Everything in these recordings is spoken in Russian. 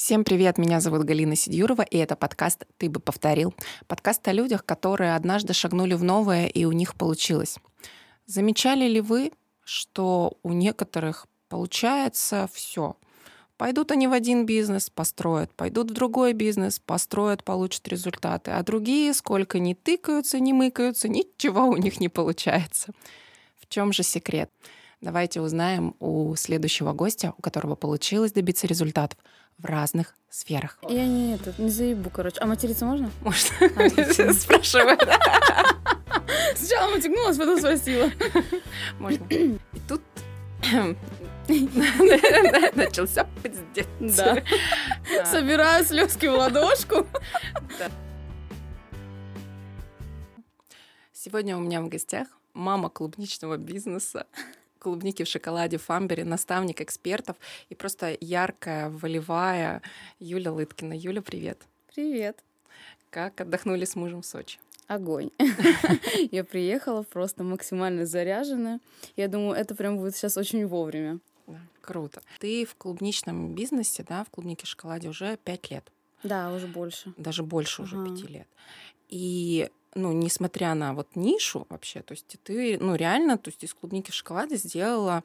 Всем привет, меня зовут Галина Сидюрова, и это подкаст «Ты бы повторил». Подкаст о людях, которые однажды шагнули в новое, и у них получилось. Замечали ли вы, что у некоторых получается все? Пойдут они в один бизнес, построят, пойдут в другой бизнес, построят, получат результаты, а другие, сколько ни тыкаются, ни мыкаются, ничего у них не получается. В чем же секрет? Давайте узнаем у следующего гостя, у которого получилось добиться результатов в разных сферах. Я не этот, не заебу, короче. А материться можно? Можно. А, Спрашиваю. Сначала матюкнулась, потом спросила. Можно. И тут начался пиздец. Да. Собираю слезки в ладошку. Сегодня у меня в гостях мама клубничного бизнеса, клубники в шоколаде Фамбери, наставник экспертов и просто яркая, волевая Юля Лыткина. Юля, привет. Привет. Как отдохнули с мужем в Сочи? Огонь. Я приехала просто максимально заряженная. Я думаю, это прям будет сейчас очень вовремя. Да, круто. Ты в клубничном бизнесе, да, в клубнике шоколаде уже пять лет. Да, уже больше. Даже больше ага. уже пяти лет. И ну, несмотря на вот нишу вообще, то есть ты, ну, реально, то есть из клубники в шоколаде сделала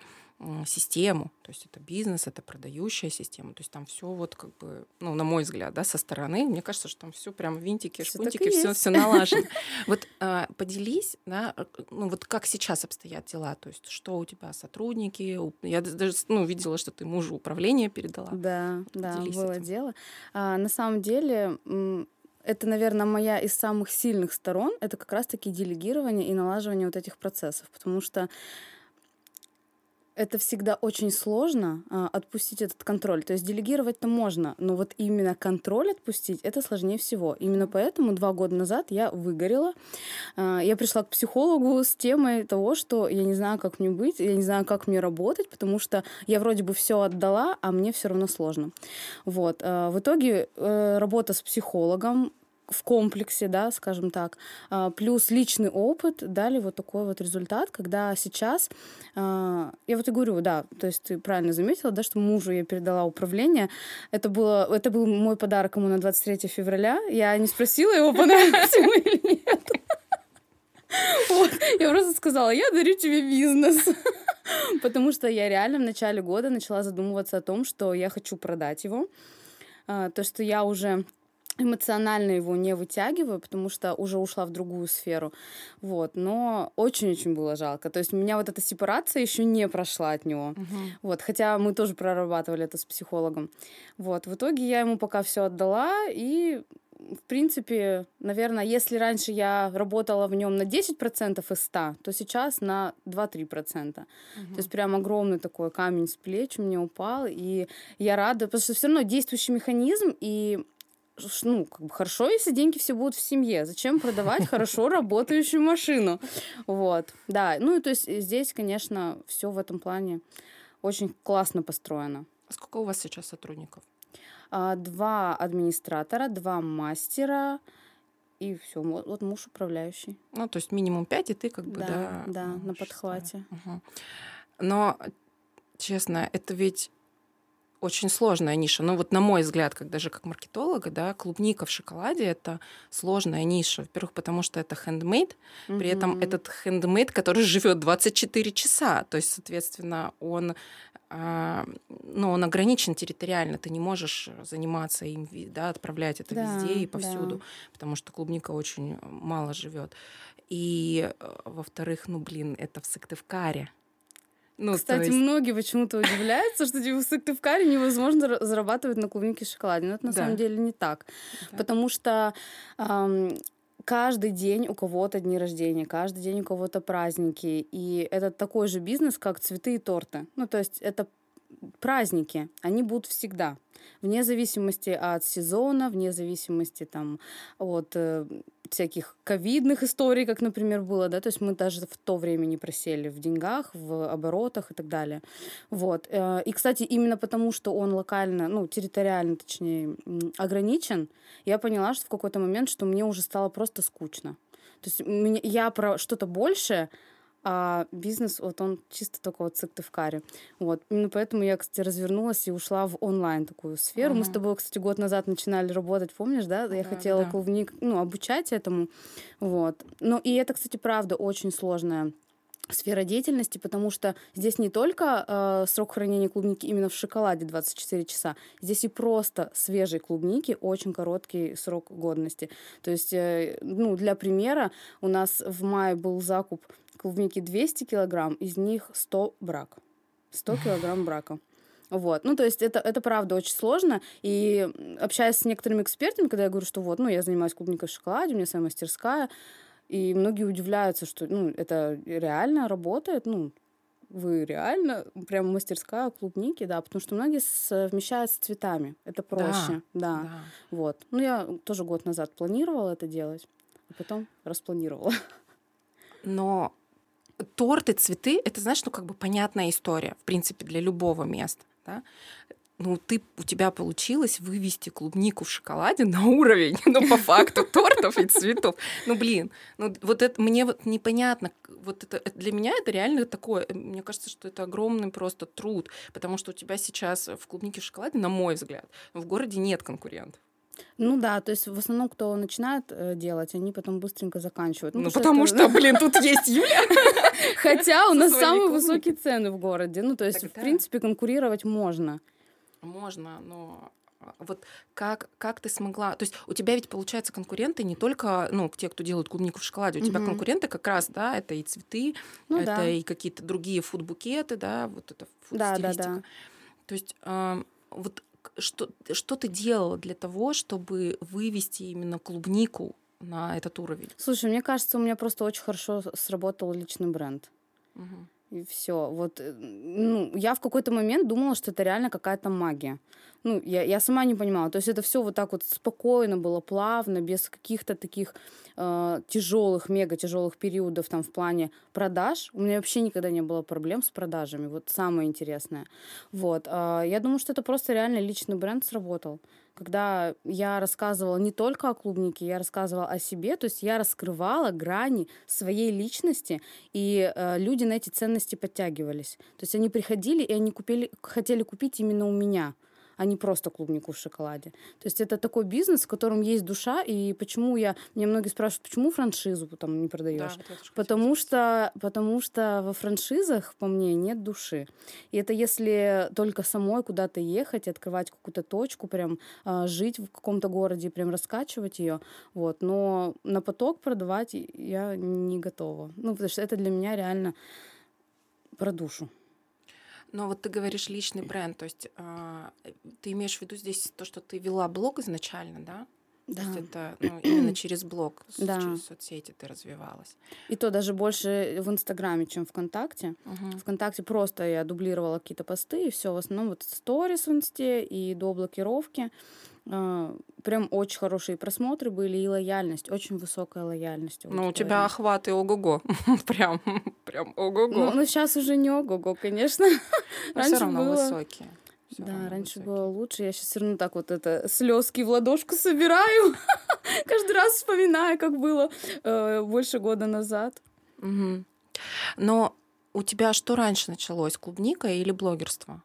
систему, то есть это бизнес, это продающая система, то есть там все вот как бы, ну, на мой взгляд, да, со стороны, мне кажется, что там все прям винтики, всё шпунтики, все, все налажено. Вот а, поделись, да, э, ну, вот как сейчас обстоят дела, то есть что у тебя сотрудники, я даже, ну, видела, что ты мужу управление передала. Да, да, было дело. А, на самом деле это, наверное, моя из самых сильных сторон, это как раз-таки делегирование и налаживание вот этих процессов, потому что это всегда очень сложно а, отпустить этот контроль. То есть делегировать-то можно, но вот именно контроль отпустить это сложнее всего. Именно поэтому два года назад я выгорела. А, я пришла к психологу с темой того, что я не знаю, как мне быть, я не знаю, как мне работать, потому что я вроде бы все отдала, а мне все равно сложно. Вот. А, в итоге э, работа с психологом, в комплексе, да, скажем так, а, плюс личный опыт дали вот такой вот результат, когда сейчас, а, я вот и говорю, да, то есть ты правильно заметила, да, что мужу я передала управление, это, было, это был мой подарок ему на 23 февраля, я не спросила его, понравилось ему или нет. Вот. Я просто сказала, я дарю тебе бизнес. Потому что я реально в начале года начала задумываться о том, что я хочу продать его. А, то, что я уже эмоционально его не вытягиваю, потому что уже ушла в другую сферу. Вот. Но очень-очень было жалко. То есть у меня вот эта сепарация еще не прошла от него. Uh-huh. Вот. Хотя мы тоже прорабатывали это с психологом. Вот. В итоге я ему пока все отдала и в принципе, наверное, если раньше я работала в нем на 10% из 100, то сейчас на 2-3%. Uh-huh. То есть прям огромный такой камень с плеч мне упал, и я рада, потому что все равно действующий механизм, и ну, как бы хорошо, если деньги все будут в семье. Зачем продавать хорошо работающую машину? Вот, да. Ну, и то есть здесь, конечно, все в этом плане очень классно построено. А сколько у вас сейчас сотрудников? А, два администратора, два мастера и все. Вот муж управляющий. Ну, то есть минимум пять, и ты как бы, да. Да, да на подхвате. Угу. Но, честно, это ведь очень сложная ниша. Ну вот на мой взгляд, как даже как маркетолога, да, клубника в шоколаде это сложная ниша. Во-первых, потому что это хендмейд, mm-hmm. при этом этот хендмейд, который живет 24 часа, то есть, соответственно, он а, ну, он ограничен территориально, ты не можешь заниматься им, да, отправлять это да, везде и повсюду, да. потому что клубника очень мало живет. И, э, во-вторых, ну, блин, это в Сыктывкаре. Ну, Кстати, есть... многие почему-то удивляются, что типа, в Сыктывкаре невозможно зарабатывать на клубнике и шоколаде. Но это на да. самом деле не так. Да. Потому что эм, каждый день у кого-то дни рождения, каждый день у кого-то праздники. И это такой же бизнес, как цветы и торты. Ну, то есть это праздники, они будут всегда. Вне зависимости от сезона, вне зависимости там, от э, всяких ковидных историй, как, например, было, да, то есть мы даже в то время не просели в деньгах, в оборотах и так далее. Вот. Э, и, кстати, именно потому, что он локально, ну, территориально, точнее, ограничен, я поняла, что в какой-то момент, что мне уже стало просто скучно. То есть я про что-то большее а бизнес, вот он чисто только вот Сыктывкаре. Вот. Именно поэтому я, кстати, развернулась и ушла в онлайн такую сферу. Ага. Мы с тобой, кстати, год назад начинали работать, помнишь, да? Я да, хотела да. клубник, ну, обучать этому. Вот. Ну, и это, кстати, правда очень сложная сфера деятельности, потому что здесь не только э, срок хранения клубники именно в шоколаде 24 часа, здесь и просто свежей клубники очень короткий срок годности. То есть, э, ну, для примера, у нас в мае был закуп клубники 200 килограмм, из них 100 брак. 100 килограмм брака. Вот. Ну, то есть это, это правда очень сложно. И общаясь с некоторыми экспертами, когда я говорю, что вот, ну, я занимаюсь клубникой в шоколаде, у меня своя мастерская, и многие удивляются, что ну, это реально работает, ну, вы реально прям мастерская клубники, да, потому что многие совмещают с цветами. Это проще, да. да. да. Вот. Ну, я тоже год назад планировала это делать, а потом распланировала. Но торты, цветы, это, знаешь, ну, как бы понятная история, в принципе, для любого места. Да? ну, ты, у тебя получилось вывести клубнику в шоколаде на уровень, ну, по факту, тортов и цветов. Ну, блин, ну, вот это мне вот непонятно, вот это, для меня это реально такое, мне кажется, что это огромный просто труд, потому что у тебя сейчас в клубнике в шоколаде, на мой взгляд, в городе нет конкурентов. Ну да, то есть в основном, кто начинает э, делать, они потом быстренько заканчивают. Ну, ну потому что, что, блин, тут есть Юля. Хотя у нас самые высокие цены в городе. Ну, то есть, в принципе, конкурировать можно можно, но а, вот как, как ты смогла... То есть у тебя ведь, получается, конкуренты не только, ну, те, кто делают клубнику в шоколаде, у mm-hmm. тебя конкуренты как раз, да, это и цветы, ну, это да. и какие-то другие фуд-букеты, да, вот это фуд-стилистика. Да, да, да. То есть э, вот что, что ты делала для того, чтобы вывести именно клубнику на этот уровень? Слушай, мне кажется, у меня просто очень хорошо сработал личный бренд. Угу. И все. Вот, э, ну, я в какой-то момент думала, что это реально какая-то магия. Ну, я, я сама не понимала. То есть это все вот так вот спокойно было, плавно, без каких-то таких э, тяжелых, мега тяжелых периодов там в плане продаж. У меня вообще никогда не было проблем с продажами. Вот самое интересное. Вот. Э, я думаю, что это просто реально личный бренд сработал когда я рассказывала не только о клубнике, я рассказывала о себе, то есть я раскрывала грани своей личности, и э, люди на эти ценности подтягивались. То есть они приходили, и они купили, хотели купить именно у меня а не просто клубнику в шоколаде. То есть это такой бизнес, в котором есть душа, и почему я... Мне многие спрашивают, почему франшизу там не продаешь? Да, потому что, потому что во франшизах, по мне, нет души. И это если только самой куда-то ехать, открывать какую-то точку, прям э, жить в каком-то городе, прям раскачивать ее. Вот. Но на поток продавать я не готова. Ну, потому что это для меня реально про душу. Но вот ты говоришь личный бренд, то есть э, ты имеешь в виду здесь то, что ты вела блог изначально, да? Да. То есть это ну, именно через блог, да. через соцсети ты развивалась. И то даже больше в Инстаграме, чем ВКонтакте. Угу. ВКонтакте просто я дублировала какие-то посты, и все в основном вот сторис в Инсте и до блокировки. А, прям очень хорошие просмотры были и лояльность, очень высокая лояльность. Ну, у тебя охваты ого-го. прям, прям ого-го. Ну, ну, сейчас уже не ого-го, конечно. Но все равно было... высокие. Всё да, раньше высокие. было лучше. Я сейчас все равно так вот это слезки в ладошку собираю. Каждый раз вспоминаю, как было э, больше года назад. Угу. Но у тебя что раньше началось, клубника или блогерство?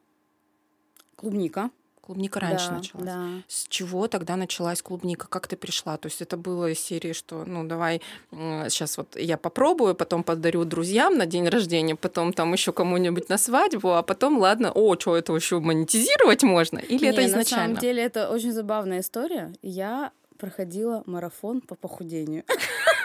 Клубника. Клубника раньше да, началась. Да. С чего тогда началась клубника? Как ты пришла? То есть это было из серии, что, ну, давай сейчас вот я попробую, потом подарю друзьям на день рождения, потом там еще кому-нибудь на свадьбу, а потом, ладно, о, что это еще монетизировать можно? Или Не, это изначально? На самом деле это очень забавная история. Я проходила марафон по похудению.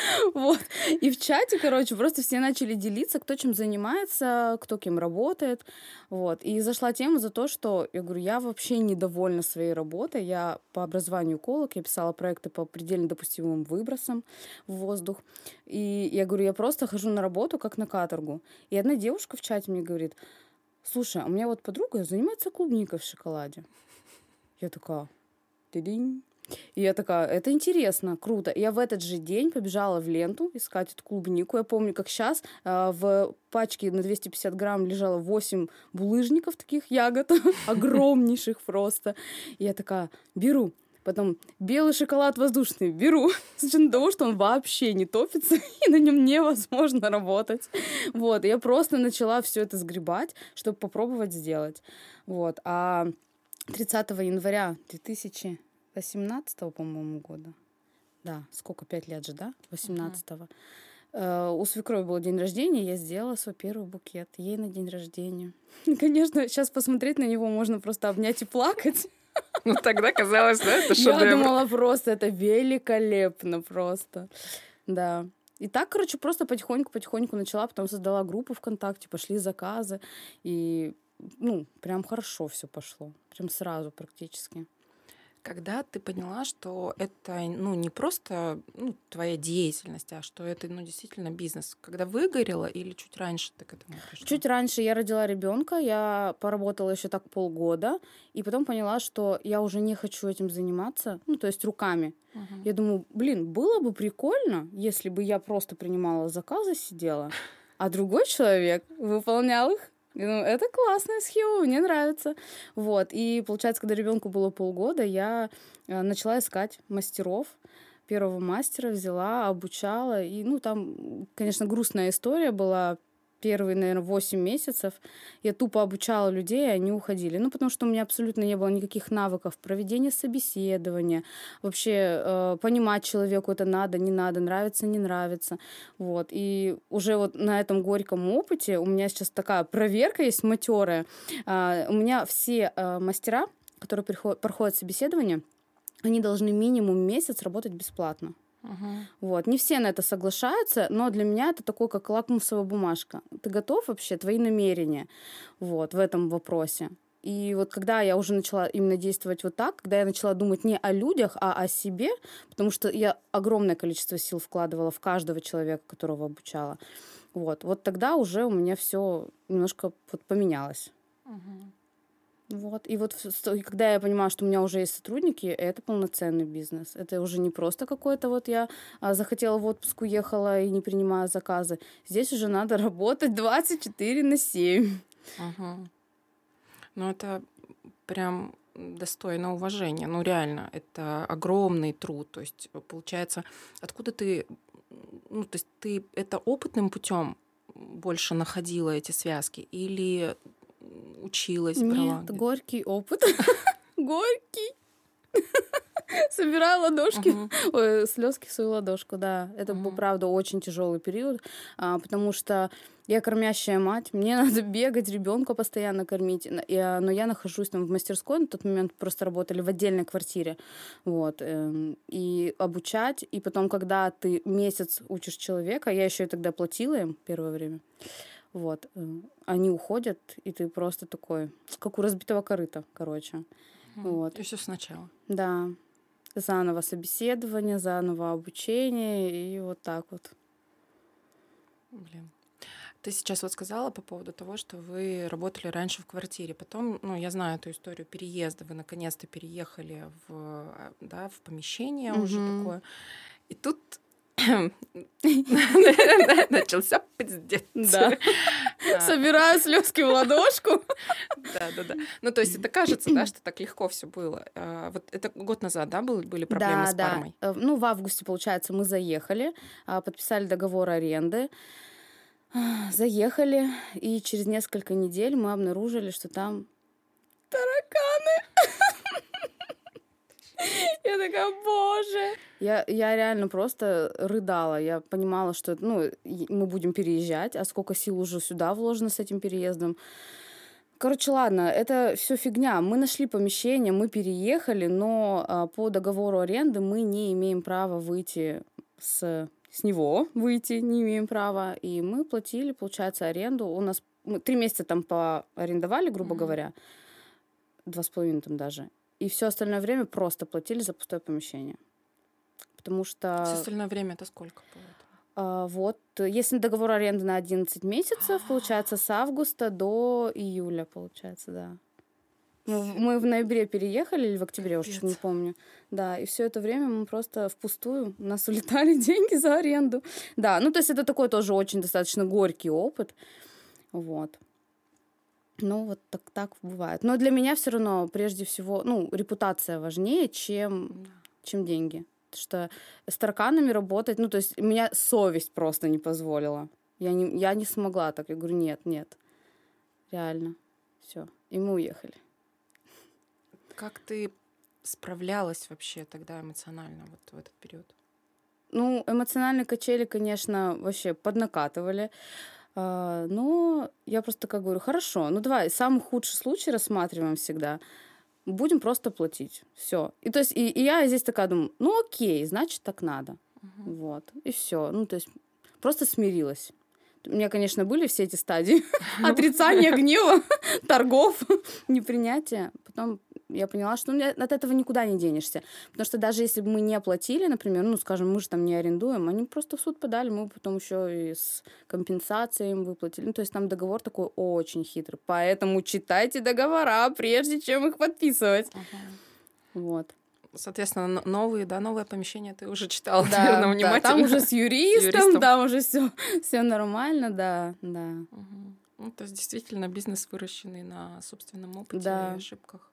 Вот. И в чате, короче, просто все начали делиться, кто чем занимается, кто кем работает. Вот. И зашла тема за то, что, я говорю, я вообще недовольна своей работой. Я по образованию эколог, я писала проекты по предельно допустимым выбросам в воздух. И я говорю, я просто хожу на работу, как на каторгу. И одна девушка в чате мне говорит, слушай, а у меня вот подруга занимается клубникой в шоколаде. Я такая, ты динь и я такая, это интересно, круто. Я в этот же день побежала в ленту искать эту клубнику. Я помню, как сейчас э, в пачке на 250 грамм лежало 8 булыжников таких ягод, огромнейших просто. И я такая, беру. Потом белый шоколад воздушный беру, с учетом того, что он вообще не топится, и на нем невозможно работать. Вот, я просто начала все это сгребать, чтобы попробовать сделать. Вот, а 30 января 2018, по-моему, года, да, сколько, пять лет же, да, 18-го, Uh, у свекрови был день рождения, я сделала свой первый букет ей на день рождения. Конечно, сейчас посмотреть на него можно просто обнять и плакать. Ну, тогда казалось, да, это шедевр. Я думала просто, это великолепно просто. Да. И так, короче, просто потихоньку-потихоньку начала, потом создала группу ВКонтакте, пошли заказы, и, ну, прям хорошо все пошло. Прям сразу практически. Когда ты поняла, что это ну, не просто ну, твоя деятельность, а что это ну, действительно бизнес? Когда выгорела или чуть раньше ты к этому пришла? Чуть раньше я родила ребенка, я поработала еще так полгода, и потом поняла, что я уже не хочу этим заниматься, ну, то есть руками. Угу. Я думаю, блин, было бы прикольно, если бы я просто принимала заказы, сидела, а другой человек выполнял их ну, это классная схема, мне нравится. Вот. И получается, когда ребенку было полгода, я э, начала искать мастеров. Первого мастера взяла, обучала. И, ну, там, конечно, грустная история была первые, наверное, 8 месяцев я тупо обучала людей, и они уходили. Ну, потому что у меня абсолютно не было никаких навыков проведения собеседования, вообще э, понимать человеку это надо, не надо, нравится, не нравится. Вот. И уже вот на этом горьком опыте у меня сейчас такая проверка есть матерая. Э, у меня все э, мастера, которые приходят, проходят собеседование, они должны минимум месяц работать бесплатно. Uh-huh. Вот. Не все на это соглашаются, но для меня это такой, как лакмусовая бумажка. Ты готов вообще, твои намерения вот, в этом вопросе. И вот когда я уже начала именно действовать вот так, когда я начала думать не о людях, а о себе, потому что я огромное количество сил вкладывала в каждого человека, которого обучала, вот, вот тогда уже у меня все немножко вот поменялось. Uh-huh. Вот. И вот когда я понимаю, что у меня уже есть сотрудники, это полноценный бизнес. Это уже не просто какой-то вот я а, захотела в отпуск, уехала и не принимаю заказы. Здесь уже надо работать 24 на 7. Угу. Ну, это прям достойно уважения. Ну, реально, это огромный труд. То есть, получается, откуда ты... Ну, то есть ты это опытным путем больше находила эти связки? Или училась, брала? Нет, горький опыт. Горький. Собирала ладошки, uh-huh. слезки в свою ладошку, да. Это uh-huh. был, правда, очень тяжелый период, а, потому что я кормящая мать, мне надо бегать, ребенка постоянно кормить. Но я нахожусь там в мастерской, на тот момент просто работали в отдельной квартире. Вот. Эм, и обучать. И потом, когда ты месяц учишь человека, я еще и тогда платила им первое время. Вот. Э, они уходят, и ты просто такой, как у разбитого корыта, короче. Mm. Вот. И все сначала. Да. Заново собеседование, заново обучение, и вот так вот. Блин. Ты сейчас вот сказала по поводу того, что вы работали раньше в квартире. Потом, ну, я знаю эту историю переезда. Вы наконец-то переехали в, а, да, в помещение mm-hmm. уже такое. И тут Начался пиздец. Да. Собираю слезки в ладошку. Да, да, да. Ну, то есть это кажется, да, что так легко все было. А, вот это год назад, да, были проблемы с пармой? Да, Ну, в августе, получается, мы заехали, а, подписали договор аренды, заехали, и через несколько недель мы обнаружили, что там тараканы. Я такая, боже. Я, я реально просто рыдала. Я понимала, что ну, мы будем переезжать, а сколько сил уже сюда вложено с этим переездом. Короче, ладно, это все фигня. Мы нашли помещение, мы переехали, но а, по договору аренды мы не имеем права выйти с, с него, выйти не имеем права. И мы платили, получается, аренду. У нас мы три месяца там поарендовали, грубо mm-hmm. говоря, два с половиной там даже. И все остальное время просто платили за пустое помещение. Потому что... Все остальное время это сколько было? А, вот, если договор аренды на 11 месяцев, получается, с августа до июля, получается, да. Мы, мы в ноябре переехали или в октябре, уже не помню. Да, и все это время мы просто впустую, у нас улетали деньги за аренду. Да, ну то есть это такой тоже очень достаточно горький опыт. Вот. Ну, вот так, так бывает. Но для меня все равно, прежде всего, ну, репутация важнее, чем, чем деньги. Потому что с тараканами работать, ну, то есть меня совесть просто не позволила. Я не, я не смогла так. Я говорю, нет, нет. Реально. Все. И мы уехали. Как ты справлялась вообще тогда эмоционально вот в этот период? Ну, эмоциональные качели, конечно, вообще поднакатывали. А, но я просто как говорю, хорошо, ну давай, самый худший случай рассматриваем всегда. Будем просто платить. Все. И то есть, и, и я здесь такая думаю, ну окей, значит, так надо. Угу. Вот. И все. Ну, то есть, просто смирилась. У меня, конечно, были все эти стадии отрицания, гнева, торгов, непринятия. Потом я поняла, что ну, от этого никуда не денешься. Потому что даже если бы мы не оплатили, например, ну, скажем, мы же там не арендуем, они просто в суд подали, мы потом еще и с компенсацией им выплатили. Ну, то есть там договор такой очень хитрый. Поэтому читайте договора, прежде чем их подписывать. Uh-huh. Вот. Соответственно, новые, да, новое помещение ты уже читала, да, наверное, внимательно. Да, там уже с юристом, с юристом. там уже все, все нормально, да, да. Угу. Ну, то есть действительно бизнес выращенный на собственном опыте да. и ошибках.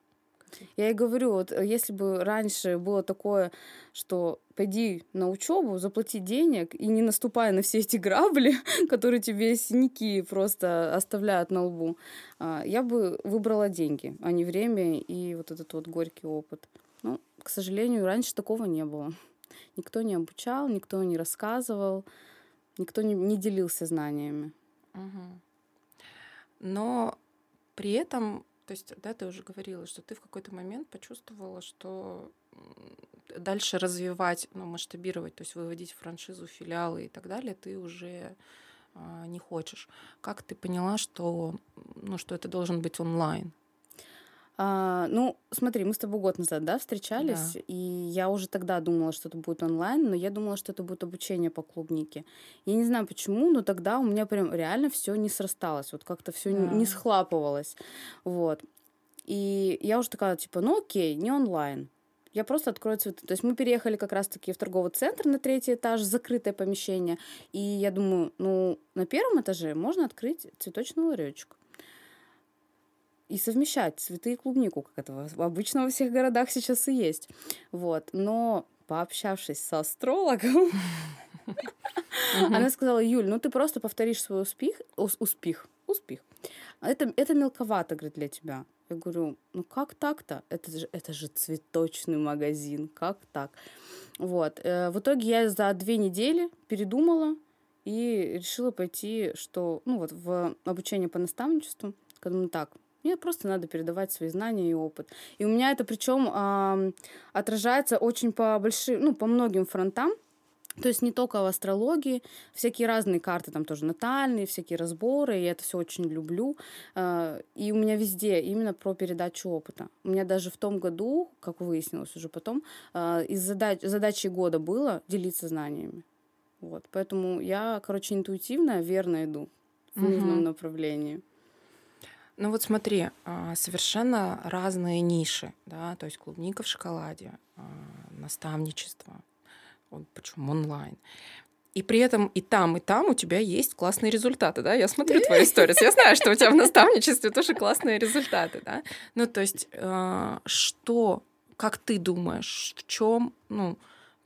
Я и говорю, вот э, если бы раньше было такое, что пойди на учебу, заплати денег и не наступай на все эти грабли, которые тебе синяки просто оставляют на лбу, а, я бы выбрала деньги, а не время и вот этот вот горький опыт. Ну, к сожалению, раньше такого не было. Никто не обучал, никто не рассказывал, никто не, не делился знаниями. Угу. Но при этом то есть, да, ты уже говорила, что ты в какой-то момент почувствовала, что дальше развивать, ну, масштабировать, то есть выводить франшизу, филиалы и так далее, ты уже а, не хочешь. Как ты поняла, что, ну, что это должен быть онлайн? А, ну, смотри, мы с тобой год назад, да, встречались, да. и я уже тогда думала, что это будет онлайн, но я думала, что это будет обучение по клубнике. Я не знаю почему, но тогда у меня прям реально все не срасталось, вот как-то все да. не, схлапывалось, вот. И я уже такая, типа, ну окей, не онлайн, я просто открою цветы. То есть мы переехали как раз-таки в торговый центр на третий этаж, закрытое помещение. И я думаю, ну, на первом этаже можно открыть цветочный ларечек и совмещать цветы и клубнику, как это обычно во всех городах сейчас и есть. Вот. Но пообщавшись с астрологом, она сказала, Юль, ну ты просто повторишь свой успех, успех, успех. Это, это мелковато, говорит, для тебя. Я говорю, ну как так-то? Это же, это же цветочный магазин, как так? Вот. Э, в итоге я за две недели передумала и решила пойти, что, ну вот, в обучение по наставничеству. Когда мы так, мне просто надо передавать свои знания и опыт. И у меня это причем э, отражается очень по большим, ну, по многим фронтам. То есть не только в астрологии, всякие разные карты, там тоже натальные, всякие разборы, я это все очень люблю. А, и у меня везде именно про передачу опыта. У меня даже в том году, как выяснилось уже потом, а, из задач, задачи года было делиться знаниями. Вот, поэтому я, короче, интуитивно, верно иду в угу. нужном направлении. Ну вот смотри, а, совершенно разные ниши, да, то есть клубника в шоколаде, а, наставничество, почему онлайн. И при этом и там, и там у тебя есть классные результаты, да? Я смотрю твои истории, я знаю, что у тебя в наставничестве тоже классные результаты, да? Ну, то есть, а, что, как ты думаешь, в чем, ну,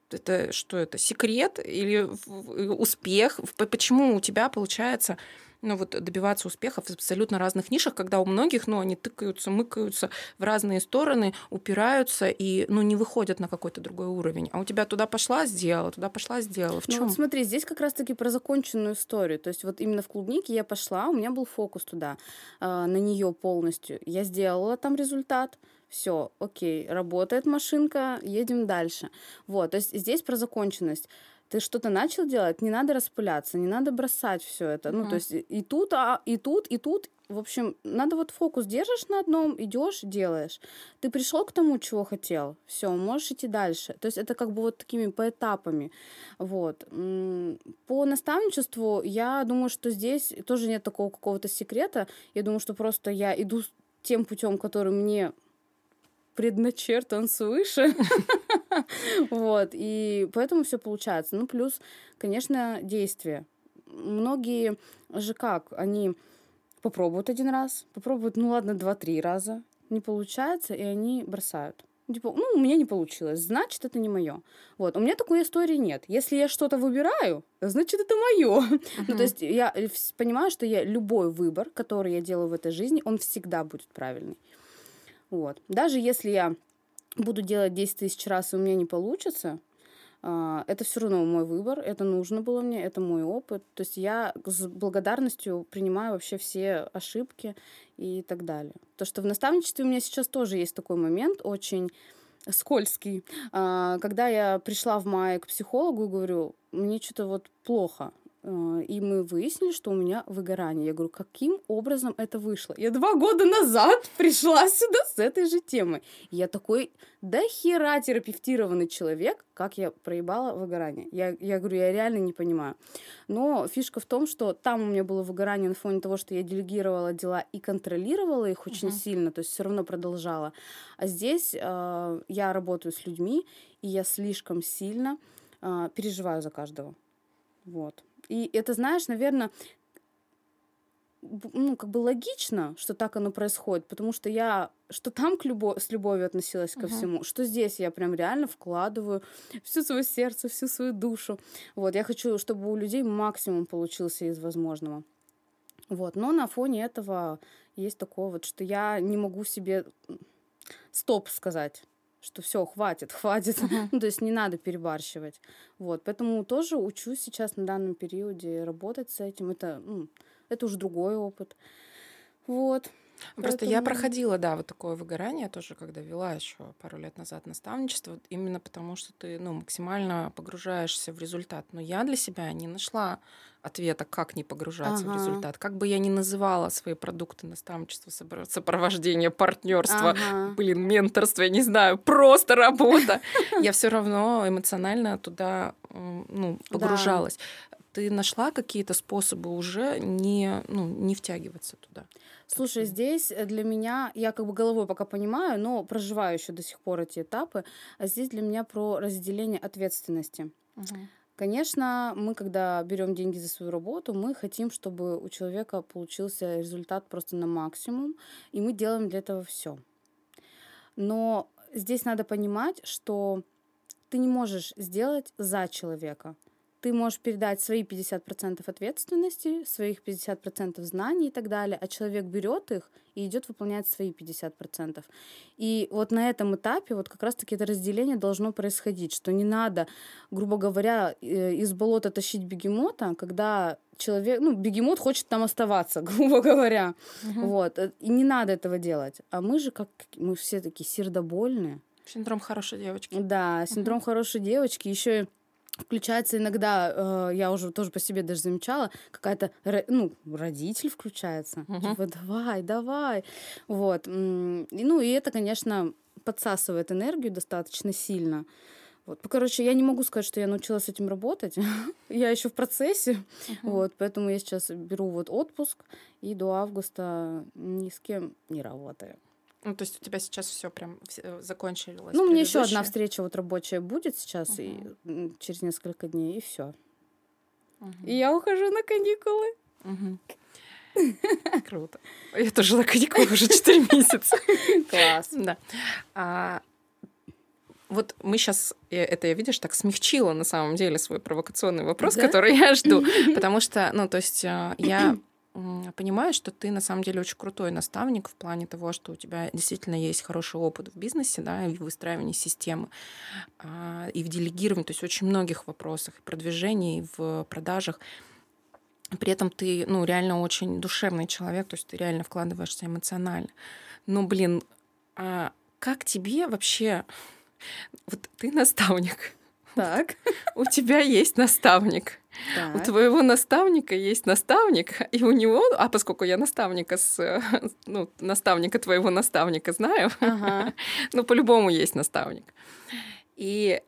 это что это, секрет или успех? Почему у тебя получается ну, вот добиваться успехов в абсолютно разных нишах, когда у многих, ну, они тыкаются, мыкаются в разные стороны, упираются и, ну, не выходят на какой-то другой уровень. А у тебя туда пошла, сделала, туда пошла, сделала. В чем? Ну, вот смотри, здесь как раз-таки про законченную историю. То есть вот именно в клубнике я пошла, у меня был фокус туда, а, на нее полностью. Я сделала там результат, все, окей, работает машинка, едем дальше. Вот, то есть здесь про законченность ты что-то начал делать, не надо распыляться, не надо бросать все это. Mm-hmm. Ну, то есть и тут, а, и тут, и тут. В общем, надо вот фокус держишь на одном, идешь, делаешь. Ты пришел к тому, чего хотел, все, можешь идти дальше. То есть это как бы вот такими поэтапами. Вот. По наставничеству я думаю, что здесь тоже нет такого какого-то секрета. Я думаю, что просто я иду тем путем, который мне предначертан свыше. Вот, и поэтому все получается. Ну, плюс, конечно, действия. Многие же как, они попробуют один раз, попробуют, ну ладно, два-три раза, не получается, и они бросают. Типа, ну, у меня не получилось, значит, это не мое. Вот, у меня такой истории нет. Если я что-то выбираю, значит, это мое. Uh-huh. Ну, то есть я понимаю, что я любой выбор, который я делаю в этой жизни, он всегда будет правильный. Вот. Даже если я буду делать 10 тысяч раз, и у меня не получится, а, это все равно мой выбор, это нужно было мне, это мой опыт. То есть я с благодарностью принимаю вообще все ошибки и так далее. То, что в наставничестве у меня сейчас тоже есть такой момент очень скользкий. А, когда я пришла в мае к психологу и говорю, мне что-то вот плохо, и мы выяснили, что у меня выгорание. Я говорю, каким образом это вышло? Я два года назад пришла сюда с этой же темой. Я такой до хера терапевтированный человек, как я проебала выгорание. Я, я говорю, я реально не понимаю. Но фишка в том, что там у меня было выгорание на фоне того, что я делегировала дела и контролировала их очень uh-huh. сильно, то есть все равно продолжала. А здесь э, я работаю с людьми, и я слишком сильно э, переживаю за каждого. Вот. И это, знаешь, наверное, ну, как бы логично, что так оно происходит, потому что я, что там к любо, с любовью относилась ко uh-huh. всему, что здесь я прям реально вкладываю всю свое сердце, всю свою душу. Вот, я хочу, чтобы у людей максимум получился из возможного. Вот, но на фоне этого есть такое вот, что я не могу себе стоп сказать что все, хватит, хватит. Uh-huh. ну, то есть не надо перебарщивать. Вот, поэтому тоже учусь сейчас на данном периоде работать с этим. Это, ну, это уже другой опыт. Вот. Просто Поэтому... я проходила, да, вот такое выгорание тоже, когда вела еще пару лет назад наставничество, именно потому что ты, ну, максимально погружаешься в результат. Но я для себя не нашла ответа, как не погружаться ага. в результат. Как бы я ни называла свои продукты наставничества, сопровождения, партнерства, ага. блин, менторство, я не знаю, просто работа, я все равно эмоционально туда ну, погружалась. Ты нашла какие-то способы уже не, ну, не втягиваться туда? Слушай, здесь э, для меня, я как бы головой пока понимаю, но проживаю еще до сих пор эти этапы, а здесь для меня про разделение ответственности. Угу. Конечно, мы, когда берем деньги за свою работу, мы хотим, чтобы у человека получился результат просто на максимум, и мы делаем для этого все. Но здесь надо понимать, что ты не можешь сделать за человека ты можешь передать свои 50% ответственности, своих 50% знаний и так далее, а человек берет их и идет выполнять свои 50%. И вот на этом этапе вот как раз-таки это разделение должно происходить, что не надо, грубо говоря, э, из болота тащить бегемота, когда человек, ну, бегемот хочет там оставаться, грубо говоря. Угу. Вот. Э, и не надо этого делать. А мы же, как мы все такие сердобольные. Синдром хорошей девочки. Да, синдром угу. хорошей девочки. Еще включается иногда, э, я уже тоже по себе даже замечала, какая-то, ну, родитель включается. Uh-huh. Типа, давай, давай. Вот. И, ну, и это, конечно, подсасывает энергию достаточно сильно. Вот. Короче, я не могу сказать, что я научилась с этим работать. я еще в процессе. Uh-huh. Вот, поэтому я сейчас беру вот отпуск и до августа ни с кем не работаю. Ну, то есть у тебя сейчас все прям э, закончилось. Ну, у меня еще одна встреча вот рабочая будет сейчас угу. и через несколько дней, и все. Угу. И я ухожу на каникулы. Угу. Круто. Я тоже на каникулы уже 4 месяца. Класс. Да. А, вот мы сейчас, это я, видишь, так смягчила на самом деле свой провокационный вопрос, да? который я жду. Потому что, ну, то есть э, я понимаю, что ты на самом деле очень крутой наставник в плане того, что у тебя действительно есть хороший опыт в бизнесе, да, и в выстраивании системы, а, и в делегировании, то есть очень многих вопросах, и продвижении, и в продажах. При этом ты, ну, реально очень душевный человек, то есть ты реально вкладываешься эмоционально. Но, блин, а как тебе вообще... Вот ты наставник, так. У тебя есть наставник. Так. У твоего наставника есть наставник, и у него, а поскольку я наставника с, ну, наставника твоего наставника знаю, ага. ну, по-любому есть наставник. И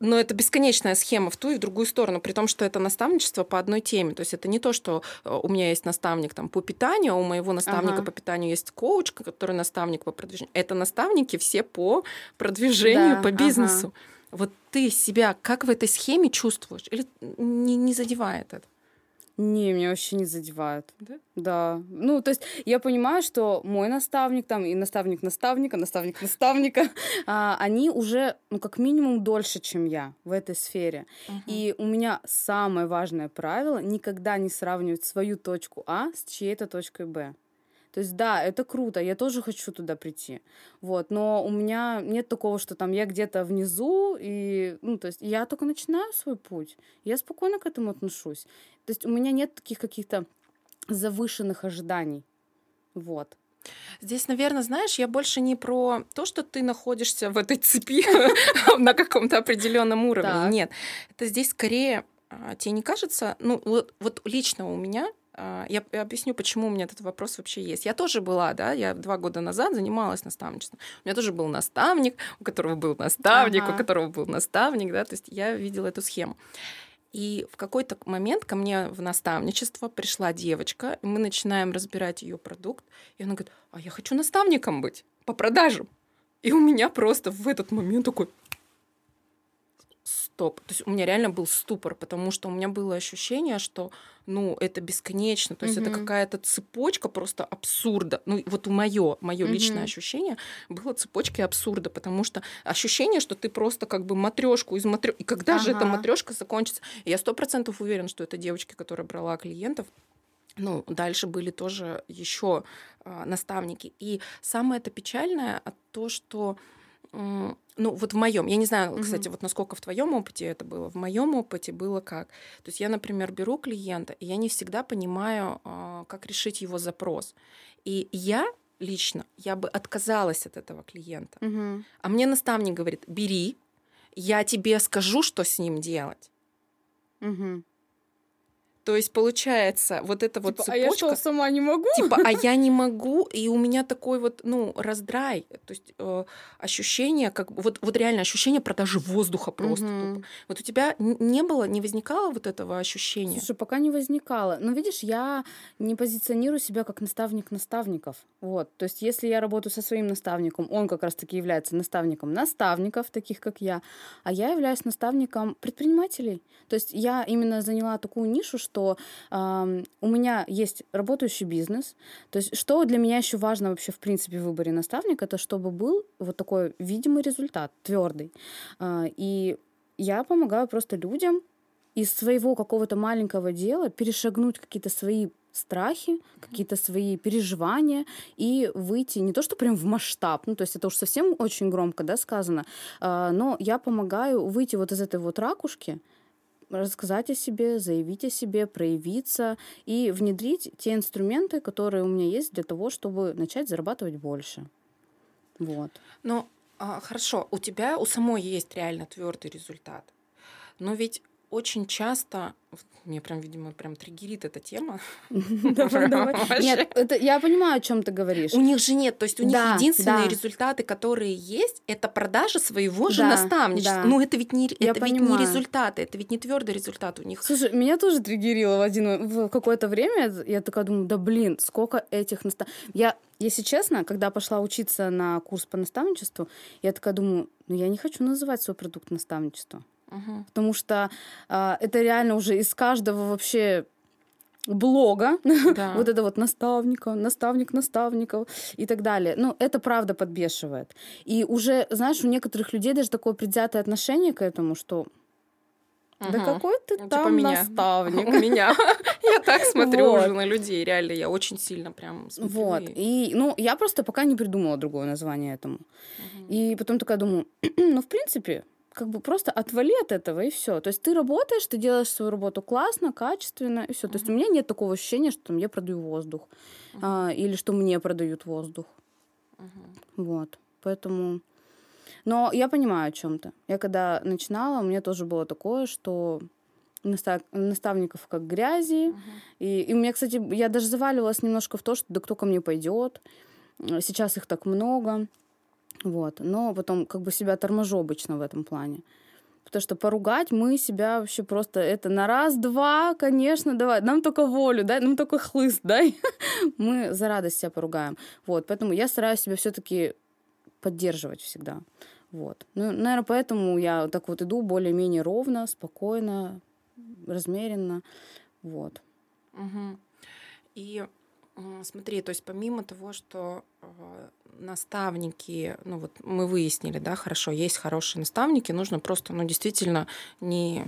но это бесконечная схема в ту и в другую сторону, при том, что это наставничество по одной теме. То есть это не то, что э, у меня есть наставник там, по питанию, а у моего наставника ага. по питанию есть коуч, который наставник по продвижению. Это наставники все по продвижению, да, по бизнесу. Ага. Вот ты себя как в этой схеме чувствуешь? Или не, не задевает это? Не, меня вообще не задевает. Да? Да. Ну, то есть я понимаю, что мой наставник там и наставник наставника, наставник наставника, а, они уже, ну, как минимум дольше, чем я в этой сфере. И у меня самое важное правило никогда не сравнивать свою точку А с чьей-то точкой Б. То есть, да, это круто, я тоже хочу туда прийти. Вот, но у меня нет такого, что там я где-то внизу, и, ну, то есть я только начинаю свой путь. Я спокойно к этому отношусь. То есть у меня нет таких каких-то завышенных ожиданий. Вот. Здесь, наверное, знаешь, я больше не про то, что ты находишься в этой цепи на каком-то определенном уровне. Нет, это здесь скорее а, тебе не кажется, ну вот, лично у меня я я объясню, почему у меня этот вопрос вообще есть. Я тоже была, да, я два года назад занималась наставничеством. У меня тоже был наставник, у которого был наставник, Ага. у которого был наставник, да, то есть я видела эту схему. И в какой-то момент ко мне в наставничество пришла девочка, и мы начинаем разбирать ее продукт, и она говорит, а я хочу наставником быть по продажам. И у меня просто в этот момент такой стоп. То есть у меня реально был ступор, потому что у меня было ощущение, что, ну, это бесконечно, то есть это Мгм. какая-то цепочка просто абсурда. Ну, вот у мое, мое личное Мгм. ощущение было цепочкой абсурда, потому что ощущение, что ты просто как бы матрешку из матрё... И когда же эта Ага. матрешка закончится? Я сто процентов уверена, что это девочки, которая брала клиентов, ну, дальше были тоже еще наставники. И самое это печальное то, что ну, вот в моем, я не знаю, Мгм. кстати, вот насколько в твоем опыте это было, в моем опыте было как. То есть я, например, беру клиента, и я не всегда понимаю, а, как решить его запрос. И я лично, я бы отказалась от этого клиента. Мгм. А мне наставник говорит, бери, я тебе скажу, что с ним делать. Мгм. То есть получается вот эта вот Типа, а я цепочка. что, сама не могу? Типа, а я не могу, и у меня такой вот, ну, раздрай, то есть э, ощущение, как вот, вот реально ощущение продажи воздуха просто. Тупо. Вот у тебя не было, не возникало вот этого ощущения? Слушай, пока не возникало. Но видишь, я не позиционирую себя как наставник наставников. Вот. То есть, если я работаю со своим наставником, он как раз-таки является наставником наставников, таких как я, а я являюсь наставником предпринимателей. То есть, я именно заняла такую нишу, что ам, у меня есть работающий бизнес. То есть, что для меня еще важно вообще в принципе в выборе наставника, это чтобы был вот такой видимый результат, твердый. А, И я помогаю просто людям из своего какого-то маленького дела перешагнуть какие-то свои страхи, какие-то свои переживания и выйти не то, что прям в масштаб, ну, то есть это уж совсем очень громко, да, сказано, а, но я помогаю выйти вот из этой вот ракушки, рассказать о себе, заявить о себе, проявиться и внедрить те инструменты, которые у меня есть для того, чтобы начать зарабатывать больше. Вот. Ну, а, хорошо, у тебя у самой есть реально твердый результат. Но ведь очень часто, мне прям, видимо, прям триггерит эта тема. Давай, давай. Вообще. Нет, это я понимаю, о чем ты говоришь. У них же нет, то есть у них Да, единственные да. результаты, которые есть, это продажа своего же наставничества. Ну это ведь не, Я это ведь не результаты, это ведь не твердый результат у них. Слушай, меня тоже триггерило в один в какое-то время. Я такая думаю, да блин, сколько этих настав... Я, если честно, когда пошла учиться на курс по наставничеству, я такая думаю, ну я не хочу называть свой продукт наставничество. Мгм. Потому что а, это реально уже из каждого вообще блога, Да. вот это вот наставника, наставник наставников и так далее. Ну, это правда подбешивает. И уже, знаешь, у некоторых людей даже такое предвзятое отношение к этому, что да какой ты Ну, типа там меня. наставник. У меня. Я так смотрю Вот. уже на людей, реально, я очень сильно прям смотрю. Вот. и- ну, я просто пока не придумала другое название этому. И потом такая думаю, ну, в принципе, как бы просто отвали от этого и все. То есть ты работаешь, ты делаешь свою работу классно, качественно и все. То есть у меня нет такого ощущения, что там я продаю воздух а, или что мне продают воздух. Мгм. Вот. Поэтому. Но я понимаю о чем-то. Я когда начинала, у меня тоже было такое, что наста- наставников как грязи. Мгм. И, и у меня, кстати, я даже заваливалась немножко в то, что да кто ко мне пойдет. Сейчас их так много. Вот. Но потом как бы себя торможу обычно в этом плане. Потому что поругать мы себя вообще просто это на раз-два, конечно, давай. Нам только волю, дай, нам только хлыст, дай. Мы за радость себя поругаем. Вот. Поэтому я стараюсь себя все-таки поддерживать всегда. Вот. Ну, наверное, поэтому я так вот иду более-менее ровно, спокойно, размеренно. Вот. Угу. И смотри, то есть помимо того, что э, наставники, ну вот мы выяснили, да, хорошо, есть хорошие наставники, нужно просто, ну действительно не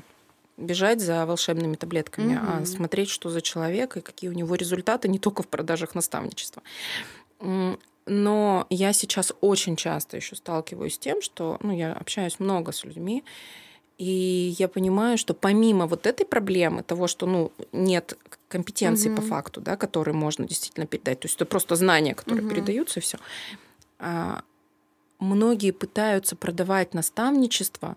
бежать за волшебными таблетками, mm-hmm. а смотреть, что за человек и какие у него результаты не только в продажах наставничества. Но я сейчас очень часто еще сталкиваюсь с тем, что ну, я общаюсь много с людьми, и я понимаю, что помимо вот этой проблемы, того, что ну, нет компетенции угу. по факту, да, которые можно действительно передать, то есть это просто знания, которые угу. передаются, и все. А, многие пытаются продавать наставничество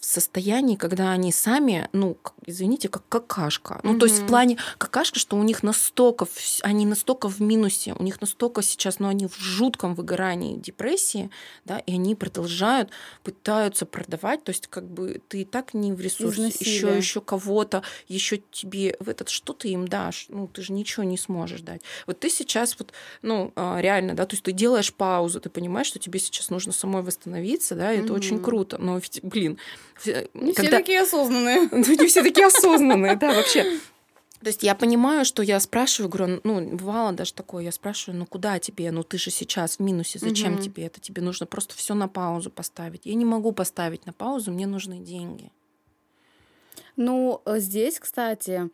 в состоянии, когда они сами, ну, извините, как какашка. Ну, mm-hmm. то есть в плане какашка, что у них настолько, они настолько в минусе, у них настолько сейчас, ну, они в жутком выгорании, депрессии, да, и они продолжают, пытаются продавать, то есть как бы ты и так не в ресурсе, еще еще кого-то, еще тебе в этот, что ты им дашь? Ну, ты же ничего не сможешь дать. Вот ты сейчас вот, ну, а, реально, да, то есть ты делаешь паузу, ты понимаешь, что тебе сейчас нужно самой восстановиться, да, и mm-hmm. это очень круто, но, блин, не когда... все такие осознанные. Ну, не все такие осознанные, да, вообще. То есть я понимаю, что я спрашиваю, говорю, ну, бывало даже такое, я спрашиваю, ну, куда тебе? Ну, ты же сейчас в минусе, зачем угу. тебе это? Тебе нужно просто все на паузу поставить. Я не могу поставить на паузу, мне нужны деньги. Ну, э, здесь, кстати,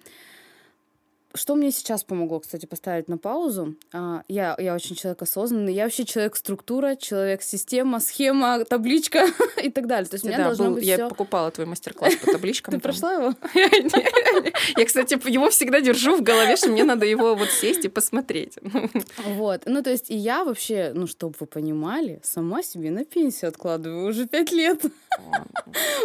что мне сейчас помогло, кстати, поставить на паузу? А, я, я очень человек осознанный, я вообще человек-структура, человек-система, схема, табличка и так далее. То есть да, должно был, быть Я всё... покупала твой мастер-класс по табличкам. Ты прошла его? Я, кстати, его всегда держу в голове, что мне надо его вот сесть и посмотреть. Вот. Ну, то есть и я вообще, ну, чтобы вы понимали, сама себе на пенсию откладываю уже пять лет.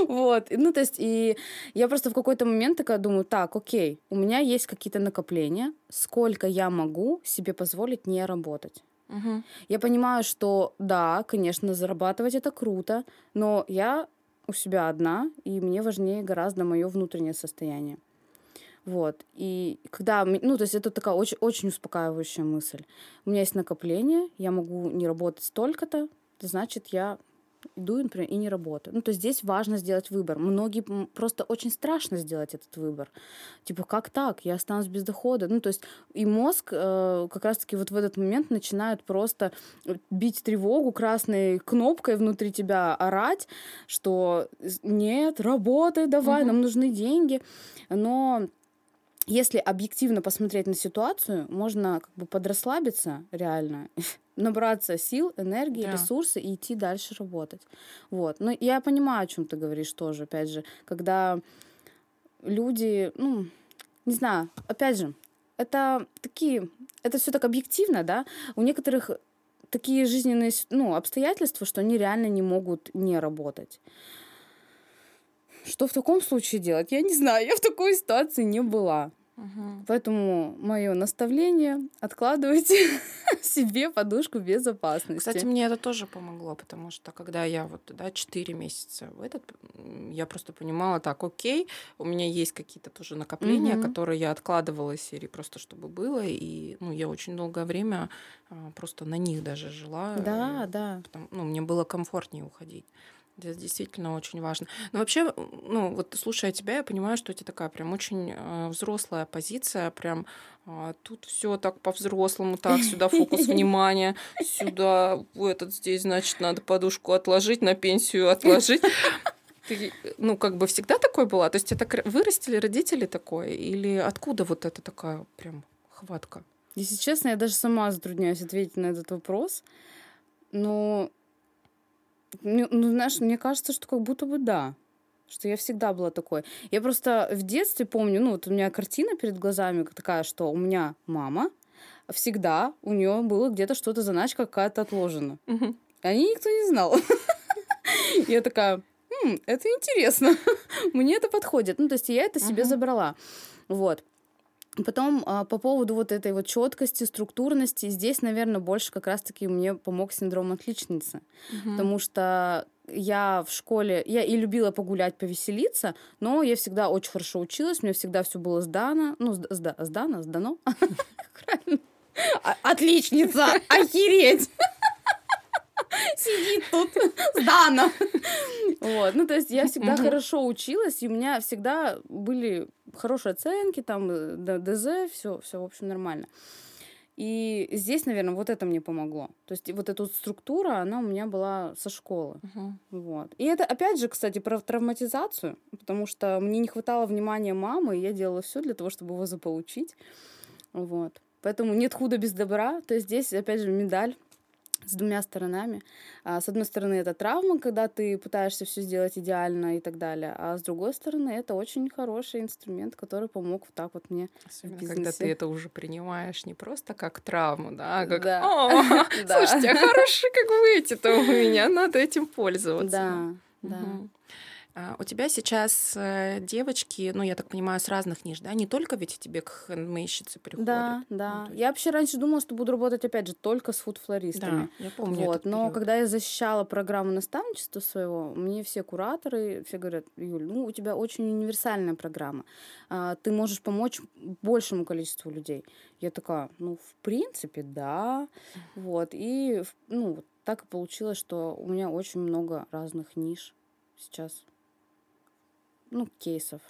Вот. Ну, то есть и я просто в какой-то момент такая думаю, так, окей, у меня есть какие-то накопления, накопления, сколько я могу себе позволить не работать. Угу. Я понимаю, что да, конечно, зарабатывать это круто, но я у себя одна, и мне важнее гораздо мое внутреннее состояние. Вот. И когда, ну, то есть это такая очень, очень успокаивающая мысль. У меня есть накопление, я могу не работать столько-то, значит, я иду, например, и не работаю. Ну, то есть здесь важно сделать выбор. Многие просто очень страшно сделать этот выбор. Типа, как так? Я останусь без дохода. Ну, то есть и мозг э, как раз-таки вот в этот момент начинает просто бить тревогу красной кнопкой внутри тебя, орать, что нет, работай, давай, угу. нам нужны деньги. Но если объективно посмотреть на ситуацию, можно как бы подрасслабиться реально набраться сил, энергии, да. ресурсы и идти дальше работать. Вот. Но я понимаю, о чем ты говоришь тоже, опять же, когда люди, ну, не знаю, опять же, это такие, это все так объективно, да, у некоторых такие жизненные ну, обстоятельства, что они реально не могут не работать. Что в таком случае делать? Я не знаю, я в такой ситуации не была. Угу. Поэтому мое наставление откладывайте себе подушку безопасности. Кстати, мне это тоже помогло, потому что когда я вот да, 4 месяца в этот, я просто понимала, так, окей, у меня есть какие-то тоже накопления, угу. которые я откладывала из серии просто чтобы было, и ну, я очень долгое время а, просто на них даже жила. Да, да. Потому, ну, мне было комфортнее уходить. Это действительно очень важно. Но вообще, ну, вот слушая тебя, я понимаю, что это такая прям очень э, взрослая позиция, прям э, тут все так по-взрослому, так, сюда фокус внимания, сюда, этот здесь, значит, надо подушку отложить, на пенсию отложить. Ты, ну, как бы всегда такой была? То есть это вырастили родители такое? Или откуда вот это такая прям хватка? Если честно, я даже сама затрудняюсь ответить на этот вопрос. Но ну, знаешь, мне кажется, что как будто бы да. Что я всегда была такой. Я просто в детстве помню, ну вот у меня картина перед глазами такая, что у меня мама всегда, у нее было где-то что-то, заначка какая-то отложена. Угу. Они никто не знал. Я такая, «Хм, это интересно. Мне это подходит. Ну, то есть я это себе забрала. Вот. Потом а, по поводу вот этой вот четкости, структурности, здесь, наверное, больше как раз-таки мне помог синдром отличницы, угу. потому что я в школе, я и любила погулять, повеселиться, но я всегда очень хорошо училась, мне всегда все было сдано, ну, сда, сдано, сдано, Отличница, охереть! Сидит тут, сдано. Вот, ну, то есть я всегда хорошо училась, и у меня всегда были хорошие оценки, там э, ДЗ, все, все, в общем, нормально. И здесь, наверное, вот это мне помогло. То есть вот эта вот структура, она у меня была со школы. Мгм. Вот. И это, опять же, кстати, про травматизацию, потому что мне не хватало внимания мамы, и я делала все для того, чтобы его заполучить. Вот. Поэтому нет худа без добра. То есть здесь, опять же, медаль с двумя сторонами. А, С одной стороны, это травма, когда ты пытаешься все сделать идеально и так далее. А с другой стороны, это очень хороший инструмент, который помог вот так вот мне в Особенно, когда бизнесе. ты это уже принимаешь не просто как травму, да, а как Да. «О, слушайте, а хорошие как вы эти-то у меня, надо этим пользоваться. Да, да. А, У тебя сейчас э, девочки, ну, я так понимаю, с разных ниш, да? Не только ведь тебе к хендмейщице приходят. Да, да. Ну, есть- Я вообще раньше думала, что буду работать, опять же, только с фуд-флористами. Да, я помню Вот, но период. когда я защищала программу наставничества своего, мне все кураторы, все говорят, Юль, ну у тебя очень универсальная программа, А, ты можешь помочь большему количеству людей. Я такая, ну в принципе, да, вот и ну так и получилось, что у меня очень много разных ниш сейчас, ну кейсов,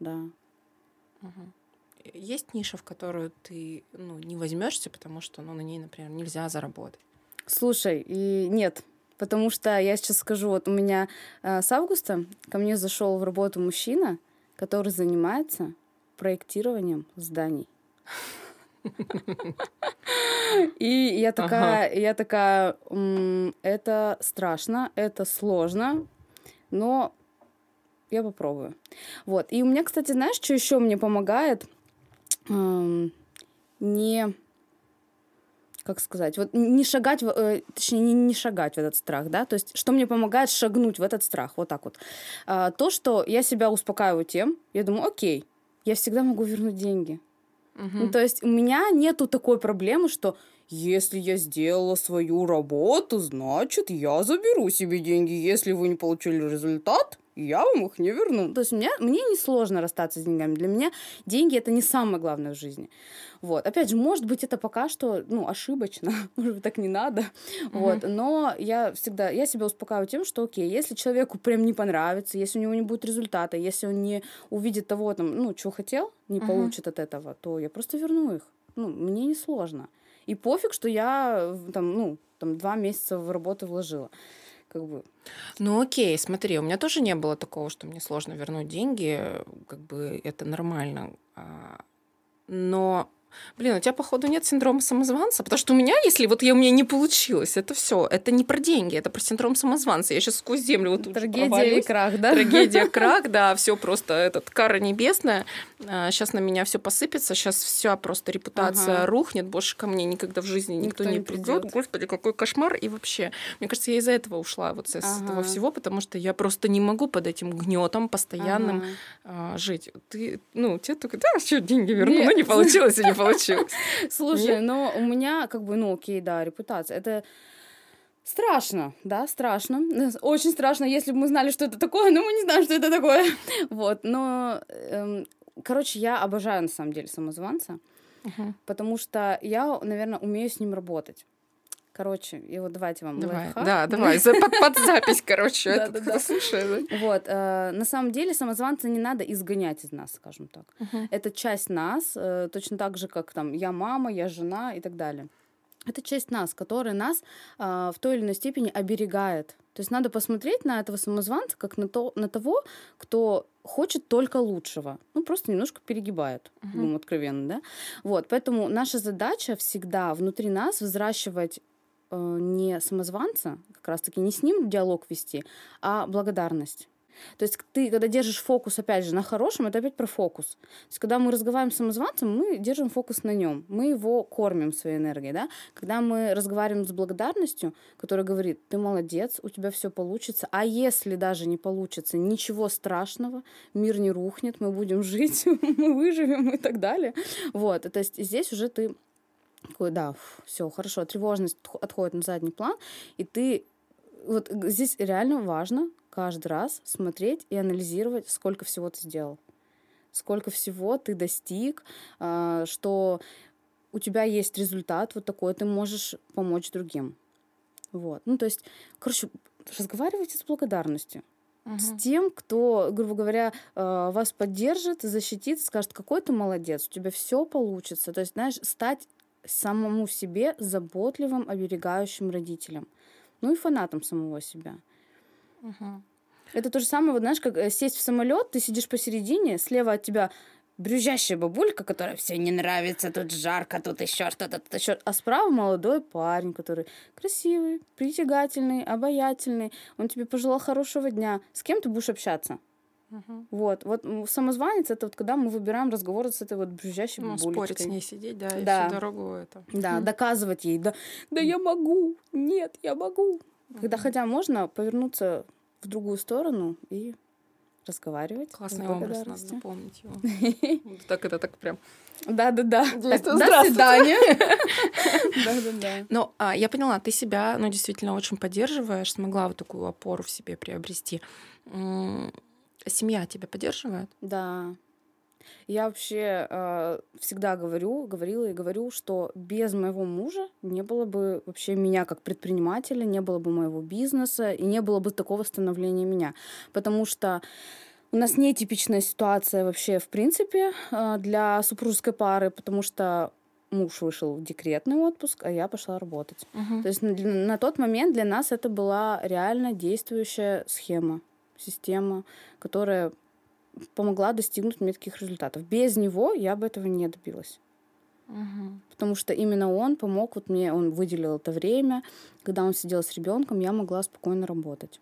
да. Мгм. Есть ниша, в которую ты ну, не возьмешься, потому что ну, на ней, например, нельзя заработать. Слушай, и нет, потому что я сейчас скажу, вот у меня э, с августа ко мне зашел в работу мужчина, который занимается проектированием зданий. И я такая, я такая, «М, это страшно, это сложно, но я попробую. Вот. И у меня, кстати, знаешь, что еще мне помогает? Эм, Не как сказать, вот не шагать, э, точнее, не, не шагать в этот страх, да, то есть что мне помогает шагнуть в этот страх, вот так вот. А, то, что я себя успокаиваю тем, я думаю, окей, я всегда могу вернуть деньги. Ну, то есть у меня нету такой проблемы, что если я сделала свою работу, значит, я заберу себе деньги. Если вы не получили результат, я вам их не верну. То есть мне, мне не сложно расстаться с деньгами. Для меня деньги это не самое главное в жизни. Вот. Опять же, может быть, это пока что ну, ошибочно, может быть, так не надо. Вот. Но я всегда, я себя успокаиваю тем, что окей, если человеку прям не понравится, если у него не будет результата, если он не увидит того, там, ну, что хотел, не Мгм. получит от этого, то я просто верну их. Ну, мне не сложно. И пофиг, что я там, ну, там два месяца в работу вложила. Как бы. Ну окей, смотри, у меня тоже не было такого, что мне сложно вернуть деньги, как бы это нормально. А, Но, блин, у тебя, походу, нет синдрома самозванца, потому что у меня, если вот я, у меня не получилось, это все, это не про деньги, это про синдром самозванца. Я сейчас сквозь землю вот Трагедия и провалюсь. крах, да? Трагедия, крах, да, все просто этот кара небесная. Сейчас на меня все посыпется, сейчас вся просто репутация Ага. рухнет, больше ко мне никогда в жизни никто, Никто не не придет. Господи, какой кошмар! И вообще, мне кажется, я из-за этого ушла вот с, с этого Ага. всего, потому что я просто не могу под этим гнетом постоянным Ага. а, жить. Ты, ну, тебе только, да, что деньги верну, ну Нет. не получилось и не получилось. Слушай, но у меня как бы, ну, окей, да, репутация. Это страшно, да, страшно. Очень страшно, если бы мы знали, что это такое, но мы не знаем, что это такое. Вот, но, эм, короче, я обожаю, на самом деле, самозванца, потому что я, наверное, умею с ним работать. Короче, и вот давайте вам Давай, лайфхак. да, давай, за- под, под запись, короче, это Да-да-да. кто слушает. да? Вот, э, на самом деле самозванца не надо изгонять из нас, скажем так. Это часть нас, э, точно так же, как там я мама, я жена и так далее. Это часть нас, которая нас а, в той или иной степени оберегает. То есть надо посмотреть на этого самозванца как на, то, на того, кто хочет только лучшего. Ну, просто немножко перегибает, Мгм. будем откровенны, да? Вот, поэтому наша задача всегда внутри нас взращивать э, не самозванца, как раз-таки не с ним диалог вести, а благодарность. То есть ты, когда держишь фокус, опять же, на хорошем, это опять про фокус. То есть когда мы разговариваем с самозванцем, мы держим фокус на нем, мы его кормим своей энергией, да. Когда мы разговариваем с благодарностью, которая говорит, ты молодец, у тебя все получится, а если даже не получится, ничего страшного, мир не рухнет, мы будем жить, мы выживем и так далее. Вот, то есть здесь уже ты такой, да, все, хорошо, тревожность отх- отходит на задний план, и ты вот здесь реально важно каждый раз смотреть и анализировать, сколько всего ты сделал, сколько всего ты достиг, а, что у тебя есть результат вот такой, ты можешь помочь другим. Вот. Ну, то есть, короче, разговаривайте с благодарностью. с тем, кто, грубо говоря, э, вас поддержит, защитит, скажет, какой ты молодец, у тебя все получится. То есть, знаешь, стать самому себе заботливым, оберегающим родителем. Ну и фанатом самого себя. Угу. Это то же самое, вот знаешь, как э, сесть в самолет, ты сидишь посередине, слева от тебя брюзжащая бабулька, которая все не нравится, тут жарко, тут еще что-то, тут еще. А справа молодой парень, который красивый, притягательный, обаятельный. Он тебе пожелал хорошего дня. С кем ты будешь общаться? Угу. Вот, вот самозванец это вот когда мы выбираем разговор с этой вот брюзжащей ну, бабулечкой. спорить с ней сидеть, да, да. и всю дорогу это. Да, доказывать ей, да, да я могу, нет, я могу. Когда хотя можно повернуться в другую сторону и разговаривать. Классный образ, надо запомнить его. Так это так прям... Да-да-да. До свидания. Да-да-да. Ну, а, я поняла, ты себя, ну, действительно очень поддерживаешь, смогла вот такую опору в себе приобрести. Семья тебя поддерживает? Да. Я вообще э, всегда говорю, говорила и говорю, что без моего мужа не было бы вообще меня как предпринимателя, не было бы моего бизнеса и не было бы такого становления меня. Потому что у нас нетипичная ситуация вообще в принципе э, для супружеской пары, потому что муж вышел в декретный отпуск, а я пошла работать. Угу. То есть на, на тот момент для нас это была реально действующая схема, система, которая помогла достигнуть мне таких результатов. Без него я бы этого не добилась. Угу. Потому что именно он помог, вот мне он выделил это время, когда он сидел с ребенком, я могла спокойно работать.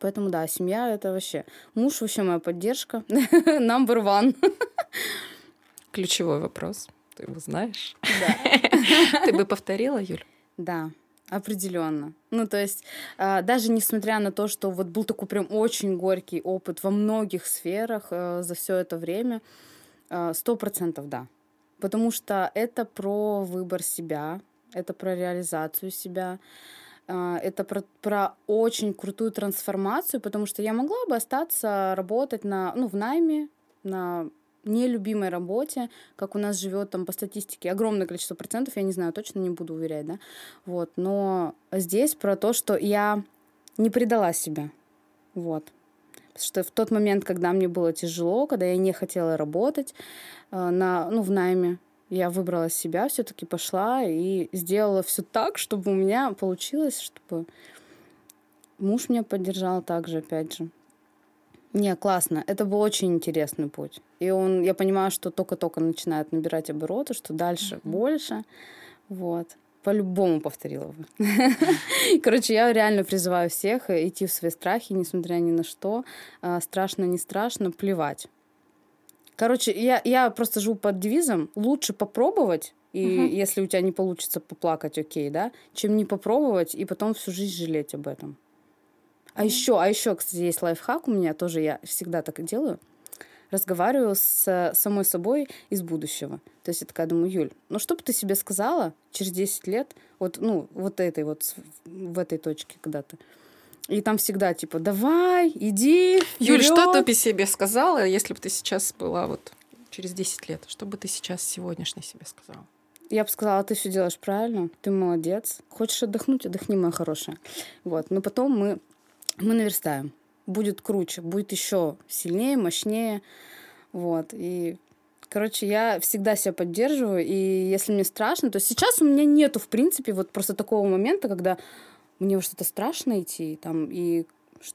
Поэтому да, семья это вообще. Муж вообще моя поддержка. Number one. Ключевой вопрос. Ты его знаешь? Да. Ты бы повторила, Юль? Да. Определенно. Ну, то есть, э, даже несмотря на то, что вот был такой прям очень горький опыт во многих сферах э, за все это время, сто процентов да. Потому что это про выбор себя, это про реализацию себя, э, это про, про очень крутую трансформацию, потому что я могла бы остаться работать на, ну, в найме, на нелюбимой работе, как у нас живет там по статистике огромное количество процентов, я не знаю, точно не буду уверять, да, вот, но здесь про то, что я не предала себя, вот, Потому что в тот момент, когда мне было тяжело, когда я не хотела работать э, на, ну, в найме, я выбрала себя, все-таки пошла и сделала все так, чтобы у меня получилось, чтобы муж меня поддержал также, опять же. Не, классно. Это был очень интересный путь. И он, я понимаю, что только-только начинает набирать обороты, что дальше mm-hmm. больше. Вот. По-любому повторила бы. Короче, я реально призываю всех идти в свои страхи, несмотря ни на что. А, страшно, не страшно, плевать. Короче, я, я просто живу под девизом «лучше попробовать, и uh-huh. если у тебя не получится поплакать, окей, да, чем не попробовать и потом всю жизнь жалеть об этом. А еще, а еще, кстати, есть лайфхак у меня, тоже я всегда так и делаю. Разговариваю с самой собой из будущего. То есть я такая думаю, Юль, ну что бы ты себе сказала через 10 лет, вот, ну, вот этой вот, в этой точке когда-то. И там всегда типа, давай, иди. Юль, что ты бы себе сказала, если бы ты сейчас была вот через 10 лет? Что бы ты сейчас сегодняшней себе сказала? Я бы сказала, ты все делаешь правильно, ты молодец. Хочешь отдохнуть, отдохни, моя хорошая. Вот. Но потом мы мы наверстаем. Будет круче, будет еще сильнее, мощнее. Вот. И Короче, я всегда себя поддерживаю, и если мне страшно, то сейчас у меня нету, в принципе, вот просто такого момента, когда мне во что-то страшно идти, там, и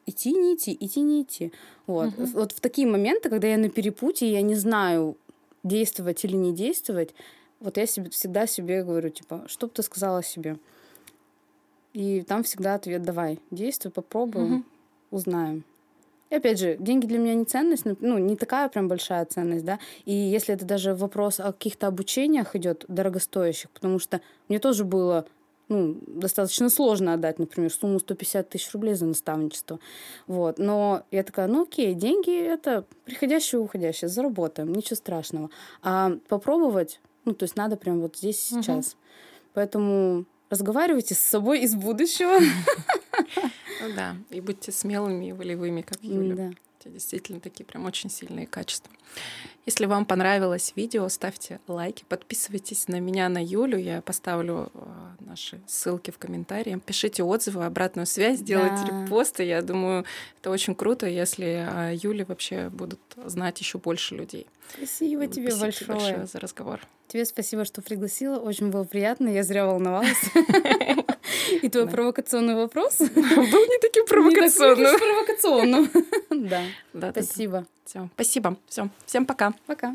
идти, не идти, идти, не идти. Вот. Uh-huh. вот в такие моменты, когда я на перепутье, я не знаю, действовать или не действовать, вот я себе, всегда себе говорю, типа, что бы ты сказала себе? И там всегда ответ давай, действуй, попробуем, угу. узнаем. И опять же, деньги для меня не ценность, ну, не такая прям большая ценность, да. И если это даже вопрос о каких-то обучениях идет дорогостоящих, потому что мне тоже было ну, достаточно сложно отдать, например, сумму 150 тысяч рублей за наставничество. Вот. Но я такая, ну окей, деньги это приходящее и уходящее, заработаем, ничего страшного. А попробовать, ну, то есть надо прям вот здесь и сейчас. Угу. Поэтому разговаривайте с собой из будущего. Ну да, и будьте смелыми и волевыми, как Юля. Да. Это действительно такие прям очень сильные качества. Если вам понравилось видео, ставьте лайки, подписывайтесь на меня, на Юлю. Я поставлю э, наши ссылки в комментарии. Пишите отзывы, обратную связь, делайте да. репосты. Я думаю, это очень круто, если о Юле вообще будут знать еще больше людей. Спасибо тебе спасибо большое. большое за разговор. Тебе спасибо, что пригласила. Очень было приятно. Я зря волновалась. И твой провокационный вопрос был не таким провокационным. провокационным. Да. Спасибо. Все. Спасибо. Все. Всем пока. Пока.